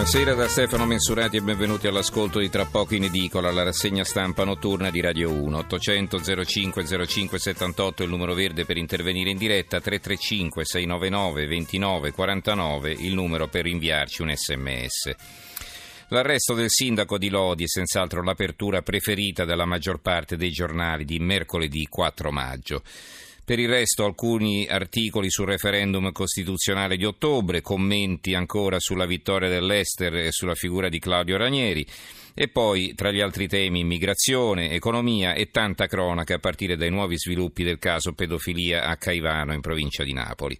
Buonasera da Stefano Mensurati e benvenuti all'ascolto di Tra poco in edicola, la rassegna stampa notturna di Radio 1. 800 05 05 78 è il numero verde per intervenire in diretta, 335 699 29 49 il numero per inviarci un sms. L'arresto del sindaco di Lodi è senz'altro l'apertura preferita della maggior parte dei giornali di mercoledì 4 maggio. Per il resto alcuni articoli sul referendum costituzionale di ottobre, commenti ancora sulla vittoria dell'Ester e sulla figura di Claudio Ranieri e poi tra gli altri temi immigrazione, economia e tanta cronaca a partire dai nuovi sviluppi del caso pedofilia a Caivano in provincia di Napoli.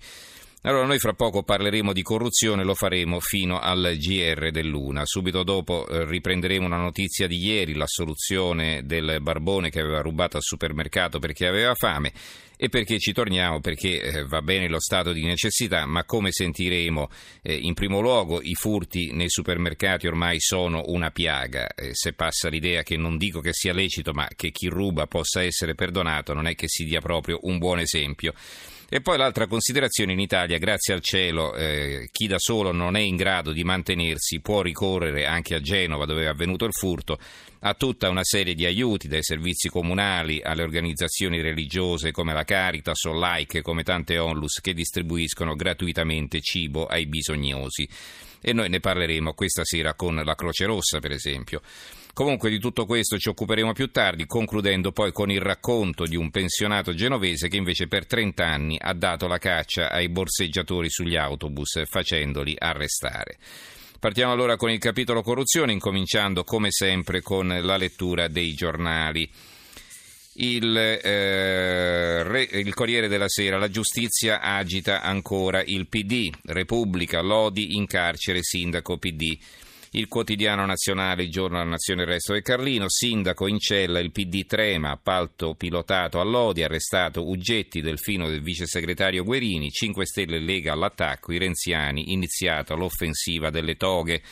Allora noi fra poco parleremo di corruzione, lo faremo fino al GR dell'Una. Subito dopo eh, riprenderemo una notizia di ieri, l'assoluzione del barbone che aveva rubato al supermercato perché aveva fame. E perché ci torniamo? Perché eh, va bene lo stato di necessità, ma come sentiremo eh, in primo luogo i furti nei supermercati ormai sono una piaga. Se passa l'idea che non dico che sia lecito, ma che chi ruba possa essere perdonato, non è che si dia proprio un buon esempio. E poi l'altra considerazione in Italia, grazie al cielo, eh, chi da solo non è in grado di mantenersi può ricorrere anche a Genova dove è avvenuto il furto a tutta una serie di aiuti dai servizi comunali alle organizzazioni religiose come la Caritas o Like come tante onlus che distribuiscono gratuitamente cibo ai bisognosi. E noi ne parleremo questa sera con la Croce Rossa, per esempio. Comunque di tutto questo ci occuperemo più tardi, concludendo poi con il racconto di un pensionato genovese che invece per 30 anni ha dato la caccia ai borseggiatori sugli autobus facendoli arrestare. Partiamo allora con il capitolo corruzione, incominciando come sempre con la lettura dei giornali. Il, eh, re, il, Corriere della Sera, la giustizia agita ancora il PD, Repubblica, Lodi in carcere, sindaco PD. Il quotidiano nazionale, il giorno della nazione, il resto del Carlino, sindaco in cella, il PD trema, appalto pilotato a arrestato Uggetti, delfino del vice segretario Guerini, 5 Stelle lega all'attacco, i renziani, iniziata l'offensiva delle toghe.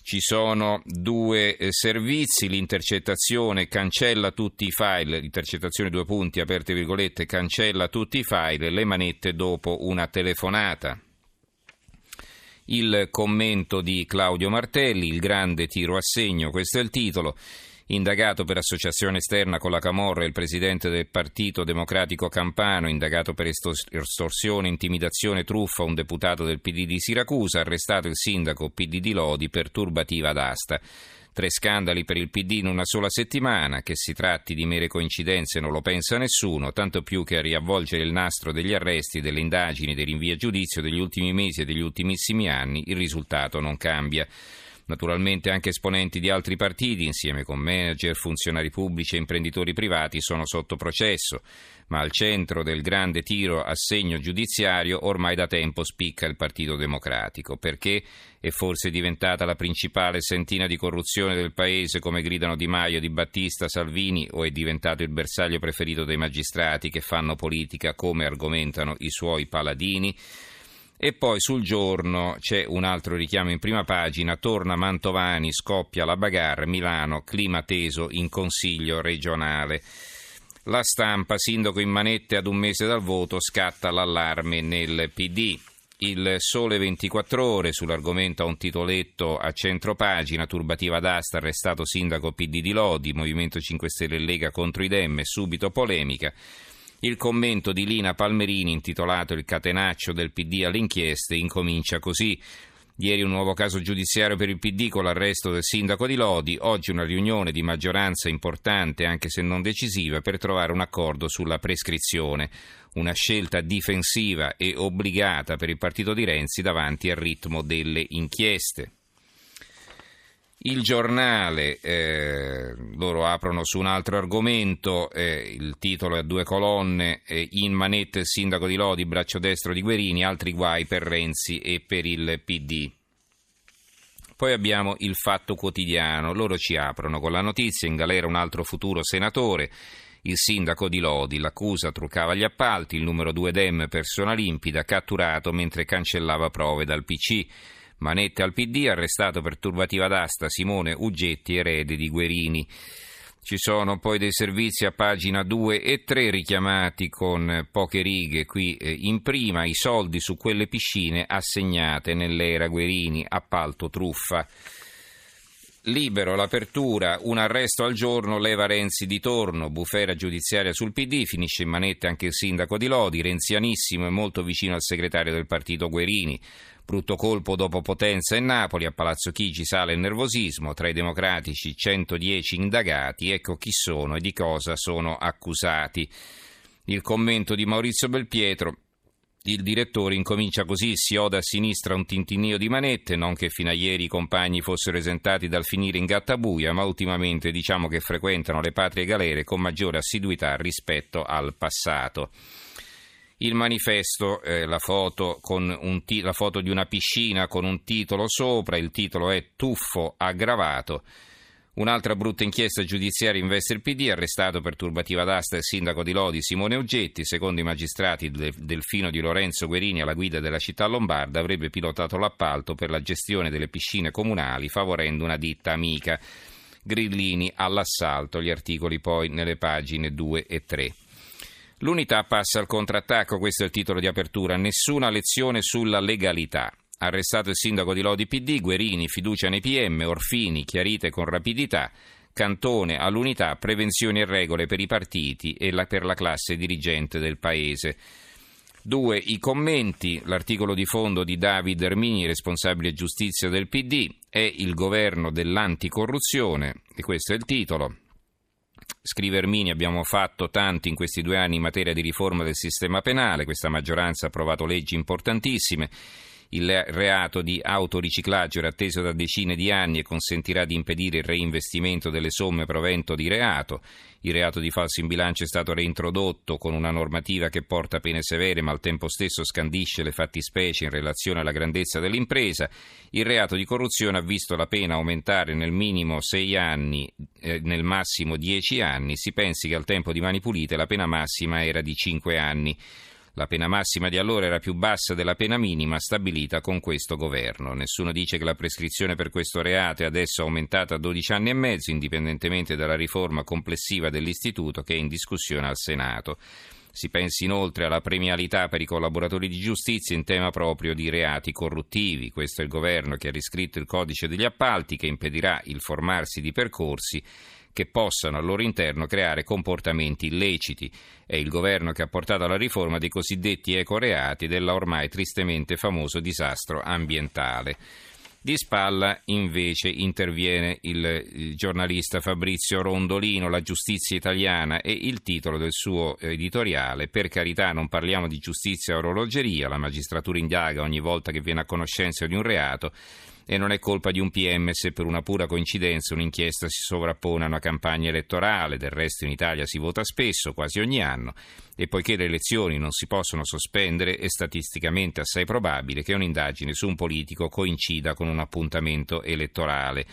Ci sono due eh, servizi, l'intercettazione cancella tutti i file, l'intercettazione due punti, aperte virgolette, cancella tutti i file, le manette dopo una telefonata il commento di Claudio Martelli, il grande tiro a segno, questo è il titolo. Indagato per associazione esterna con la Camorra il presidente del Partito Democratico Campano, indagato per estorsione, intimidazione, truffa, un deputato del PD di Siracusa, arrestato il sindaco PD di Lodi per turbativa d'asta. Tre scandali per il PD in una sola settimana, che si tratti di mere coincidenze non lo pensa nessuno, tanto più che a riavvolgere il nastro degli arresti, delle indagini, dei rinvii a giudizio degli ultimi mesi e degli ultimissimi anni, il risultato non cambia. Naturalmente anche esponenti di altri partiti, insieme con manager, funzionari pubblici e imprenditori privati, sono sotto processo, ma al centro del grande tiro a segno giudiziario ormai da tempo spicca il Partito Democratico, perché è forse diventata la principale sentina di corruzione del Paese, come gridano Di Maio, Di Battista, Salvini, o è diventato il bersaglio preferito dei magistrati che fanno politica come argomentano i suoi paladini? E poi sul giorno c'è un altro richiamo in prima pagina, torna Mantovani, scoppia la bagarre, Milano, clima teso in consiglio regionale. La stampa, sindaco in manette ad un mese dal voto, scatta l'allarme nel PD. Il Sole 24 Ore sull'argomento ha un titoletto a centro pagina, turbativa d'asta, arrestato sindaco PD di Lodi, Movimento 5 Stelle e Lega contro i Dem, subito polemica. Il commento di Lina Palmerini, intitolato Il catenaccio del PD alle inchieste, incomincia così. Ieri un nuovo caso giudiziario per il PD con l'arresto del sindaco di Lodi, oggi una riunione di maggioranza importante, anche se non decisiva, per trovare un accordo sulla prescrizione, una scelta difensiva e obbligata per il partito di Renzi davanti al ritmo delle inchieste. Il giornale, eh, loro aprono su un altro argomento, eh, il titolo è a due colonne, eh, in manette il sindaco di Lodi, braccio destro di Guerini, altri guai per Renzi e per il PD. Poi abbiamo il Fatto Quotidiano, loro ci aprono con la notizia in galera un altro futuro senatore. Il sindaco di Lodi, l'accusa truccava gli appalti, il numero 2 Dem, persona limpida, catturato mentre cancellava prove dal PC. Manette al PD, arrestato per turbativa d'asta Simone Uggetti, erede di Guerini. Ci sono poi dei servizi a pagina 2 e 3 richiamati con poche righe qui eh, in prima, i soldi su quelle piscine assegnate nell'era Guerini, appalto truffa. Libero l'apertura, un arresto al giorno, leva Renzi di torno, bufera giudiziaria sul PD, finisce in manette anche il sindaco di Lodi, renzianissimo e molto vicino al segretario del partito Guerini. Brutto colpo dopo Potenza e Napoli, a Palazzo Chigi sale il nervosismo, tra i democratici 110 indagati, ecco chi sono e di cosa sono accusati. Il commento di Maurizio Belpietro, il direttore incomincia così, si oda a sinistra un tintinnio di manette, non che fino a ieri i compagni fossero esentati dal finire in gattabuia, ma ultimamente diciamo che frequentano le patrie galere con maggiore assiduità rispetto al passato. Il manifesto, eh, la, foto t- la foto di una piscina con un titolo sopra, il titolo è Tuffo aggravato. Un'altra brutta inchiesta giudiziaria investe il PD, arrestato per turbativa d'asta il sindaco di Lodi Simone Oggetti, secondo i magistrati del Delfino di Lorenzo Guerini alla guida della città lombarda avrebbe pilotato l'appalto per la gestione delle piscine comunali favorendo una ditta amica. Grillini all'assalto, gli articoli poi nelle pagine 2 e 3. L'unità passa al contrattacco, questo è il titolo di apertura, nessuna lezione sulla legalità. Arrestato il sindaco di Lodi PD, Guerini, fiducia nei PM, Orfini, chiarite con rapidità, Cantone all'unità, prevenzioni e regole per i partiti e la, per la classe dirigente del Paese. Due, i commenti, l'articolo di fondo di David Ermini, responsabile giustizia del PD, è il governo dell'anticorruzione, e questo è il titolo. Scrive Ermini, abbiamo fatto tanti in questi due anni in materia di riforma del sistema penale, questa maggioranza ha approvato leggi importantissime. Il reato di autoriciclaggio era atteso da decine di anni e consentirà di impedire il reinvestimento delle somme provento di reato. Il reato di falso in bilancio è stato reintrodotto con una normativa che porta pene severe ma al tempo stesso scandisce le fattispecie in relazione alla grandezza dell'impresa. Il reato di corruzione ha visto la pena aumentare nel minimo 6 anni, eh, nel massimo 10 anni. Si pensi che al tempo di Mani Pulite la pena massima era di 5 anni. La pena massima di allora era più bassa della pena minima stabilita con questo governo. Nessuno dice che la prescrizione per questo reato è adesso aumentata a 12 anni e mezzo, indipendentemente dalla riforma complessiva dell'istituto che è in discussione al Senato. Si pensi inoltre alla premialità per i collaboratori di giustizia in tema proprio di reati corruttivi. Questo è il governo che ha riscritto il codice degli appalti che impedirà il formarsi di percorsi che possano al loro interno creare comportamenti illeciti. È il governo che ha portato alla riforma dei cosiddetti ecoreati della ormai tristemente famoso disastro ambientale. Di spalla invece interviene il, giornalista Fabrizio Rondolino, La giustizia italiana e il titolo del suo editoriale. Per carità non parliamo di giustizia orologeria, la magistratura indaga ogni volta che viene a conoscenza di un reato e non è colpa di un PM se per una pura coincidenza un'inchiesta si sovrappone a una campagna elettorale, del resto in Italia si vota spesso, quasi ogni anno, e poiché le elezioni non si possono sospendere è statisticamente assai probabile che un'indagine su un politico coincida con un appuntamento elettorale.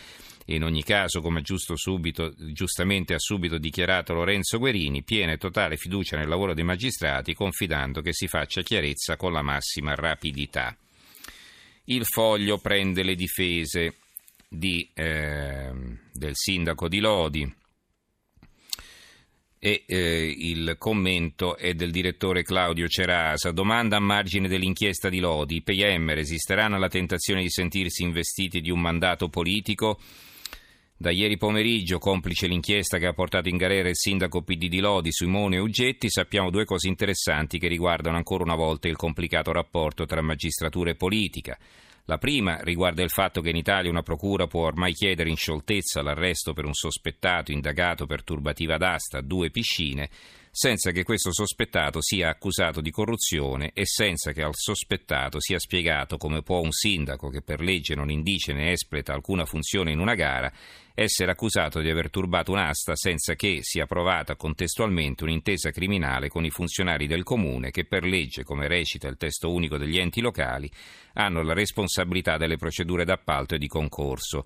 In ogni caso, come subito, giustamente ha subito dichiarato Lorenzo Guerini, piena e totale fiducia nel lavoro dei magistrati, confidando che si faccia chiarezza con la massima rapidità il foglio prende le difese di, eh, del sindaco di Lodi e eh, il commento è del direttore Claudio Cerasa. Domanda a margine dell'inchiesta di Lodi. I PM resisteranno alla tentazione di sentirsi investiti di un mandato politico? Da ieri pomeriggio, complice l'inchiesta che ha portato in galera il sindaco PD di Lodi sui Mone e Uggetti, sappiamo due cose interessanti che riguardano ancora una volta il complicato rapporto tra magistratura e politica. La prima riguarda il fatto che in Italia una procura può ormai chiedere in scioltezza l'arresto per un sospettato indagato per turbativa d'asta a due piscine, senza che questo sospettato sia accusato di corruzione e senza che al sospettato sia spiegato come può un sindaco che per legge non indice né espleta alcuna funzione in una gara essere accusato di aver turbato un'asta senza che sia provata contestualmente un'intesa criminale con i funzionari del comune che per legge, come recita il testo unico degli enti locali, hanno la responsabilità delle procedure d'appalto e di concorso.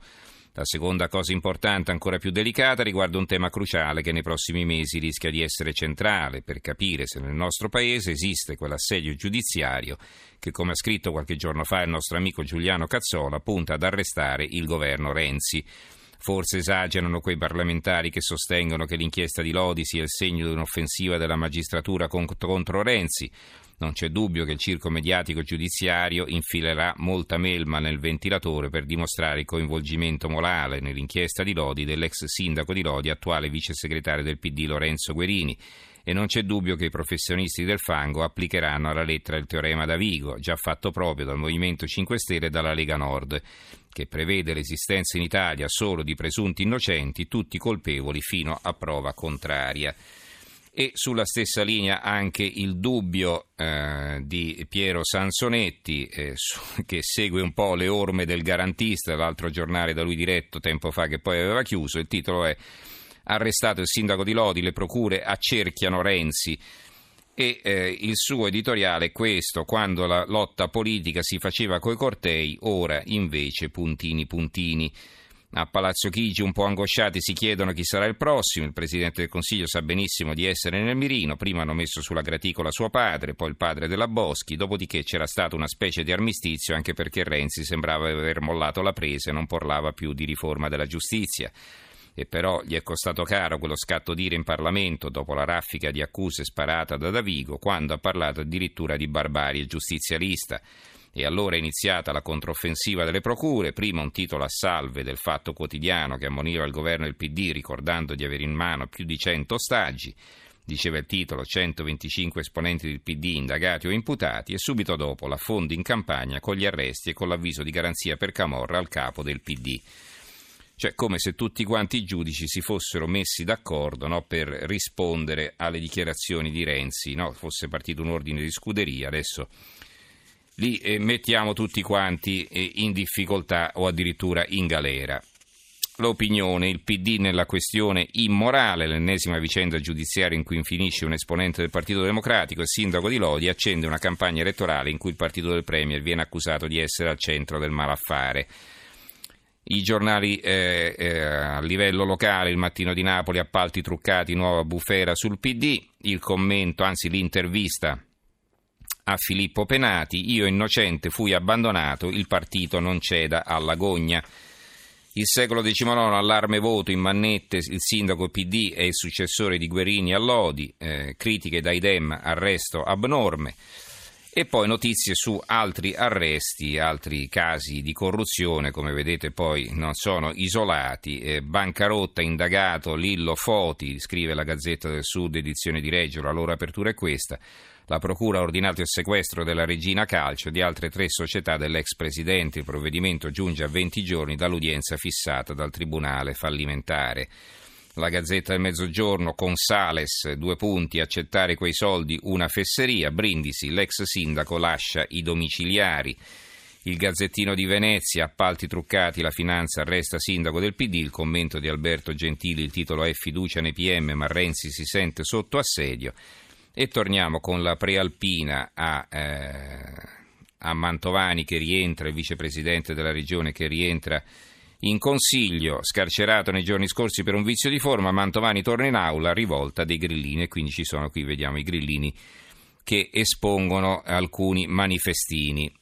La seconda cosa importante, ancora più delicata, riguarda un tema cruciale che nei prossimi mesi rischia di essere centrale per capire se nel nostro Paese esiste quell'assedio giudiziario che, come ha scritto qualche giorno fa il nostro amico Giuliano Cazzola, punta ad arrestare il governo Renzi. Forse esagerano quei parlamentari che sostengono che l'inchiesta di Lodi sia il segno di un'offensiva della magistratura contro Renzi. Non c'è dubbio che il circo mediatico giudiziario infilerà molta melma nel ventilatore per dimostrare il coinvolgimento morale nell'inchiesta di Lodi dell'ex sindaco di Lodi, attuale vice segretario del PD Lorenzo Guerini e non c'è dubbio che i professionisti del fango applicheranno alla lettera il teorema da Vigo, già fatto proprio dal Movimento 5 Stelle e dalla Lega Nord, che prevede l'esistenza in Italia solo di presunti innocenti, tutti colpevoli fino a prova contraria. E sulla stessa linea anche il dubbio eh, di Piero Sansonetti, eh, su, che segue un po' le orme del garantista, l'altro giornale da lui diretto tempo fa che poi aveva chiuso. Il titolo è arrestato il sindaco di Lodi, le procure accerchiano Renzi. E eh, il suo editoriale è questo, quando la lotta politica si faceva coi cortei, ora invece puntini puntini. A Palazzo Chigi un po' angosciati si chiedono chi sarà il prossimo, il Presidente del Consiglio sa benissimo di essere nel mirino, prima hanno messo sulla graticola suo padre, poi il padre della Boschi, dopodiché c'era stata una specie di armistizio anche perché Renzi sembrava aver mollato la presa e non parlava più di riforma della giustizia. E però gli è costato caro quello scatto d'ira in Parlamento dopo la raffica di accuse sparata da Davigo, quando ha parlato addirittura di barbarie giustizialista. E allora è iniziata la controffensiva delle procure, prima un titolo a salve del Fatto Quotidiano che ammoniva il governo del PD ricordando di avere in mano più di 100 ostaggi, diceva il titolo 125 esponenti del PD indagati o imputati e subito dopo la fondi in campagna con gli arresti e con l'avviso di garanzia per Camorra al capo del PD. Cioè come se tutti quanti i giudici si fossero messi d'accordo no, per rispondere alle dichiarazioni di Renzi, no? fosse partito un ordine di scuderia, adesso li eh, mettiamo tutti quanti eh, in difficoltà o addirittura in galera. L'opinione, il PD nella questione immorale, l'ennesima vicenda giudiziaria in cui finisce un esponente del Partito Democratico, il sindaco di Lodi, accende una campagna elettorale in cui il partito del Premier viene accusato di essere al centro del malaffare i giornali eh, eh, a livello locale, il mattino di Napoli, appalti truccati, nuova bufera sul PD, il commento, anzi l'intervista a Filippo Penati, io innocente fui abbandonato, il partito non ceda alla gogna. Il secolo XIX, allarme voto in mannette, il sindaco PD e il successore di Guerini a Lodi, eh, critiche dai Dem, arresto abnorme. E poi notizie su altri arresti, altri casi di corruzione, come vedete poi non sono isolati. Eh, bancarotta, indagato Lillo Foti, scrive la Gazzetta del Sud, edizione di Reggio, la loro apertura è questa. La Procura ha ordinato il sequestro della Regina Calcio e di altre tre società dell'ex presidente. Il provvedimento giunge a 20 giorni dall'udienza fissata dal Tribunale fallimentare. La Gazzetta del Mezzogiorno con Sales, due punti, accettare quei soldi, una fesseria. Brindisi, l'ex sindaco lascia i domiciliari. Il Gazzettino di Venezia, appalti truccati, la finanza arresta sindaco del PD, il commento di Alberto Gentili, il titolo è fiducia nei PM, ma Renzi si sente sotto assedio. E torniamo con la prealpina a, eh, a Mantovani che rientra, il vicepresidente della regione che rientra in consiglio, scarcerato nei giorni scorsi per un vizio di forma, Mantovani torna in aula, rivolta dei grillini e quindi ci sono qui, vediamo, i grillini che espongono alcuni manifestini.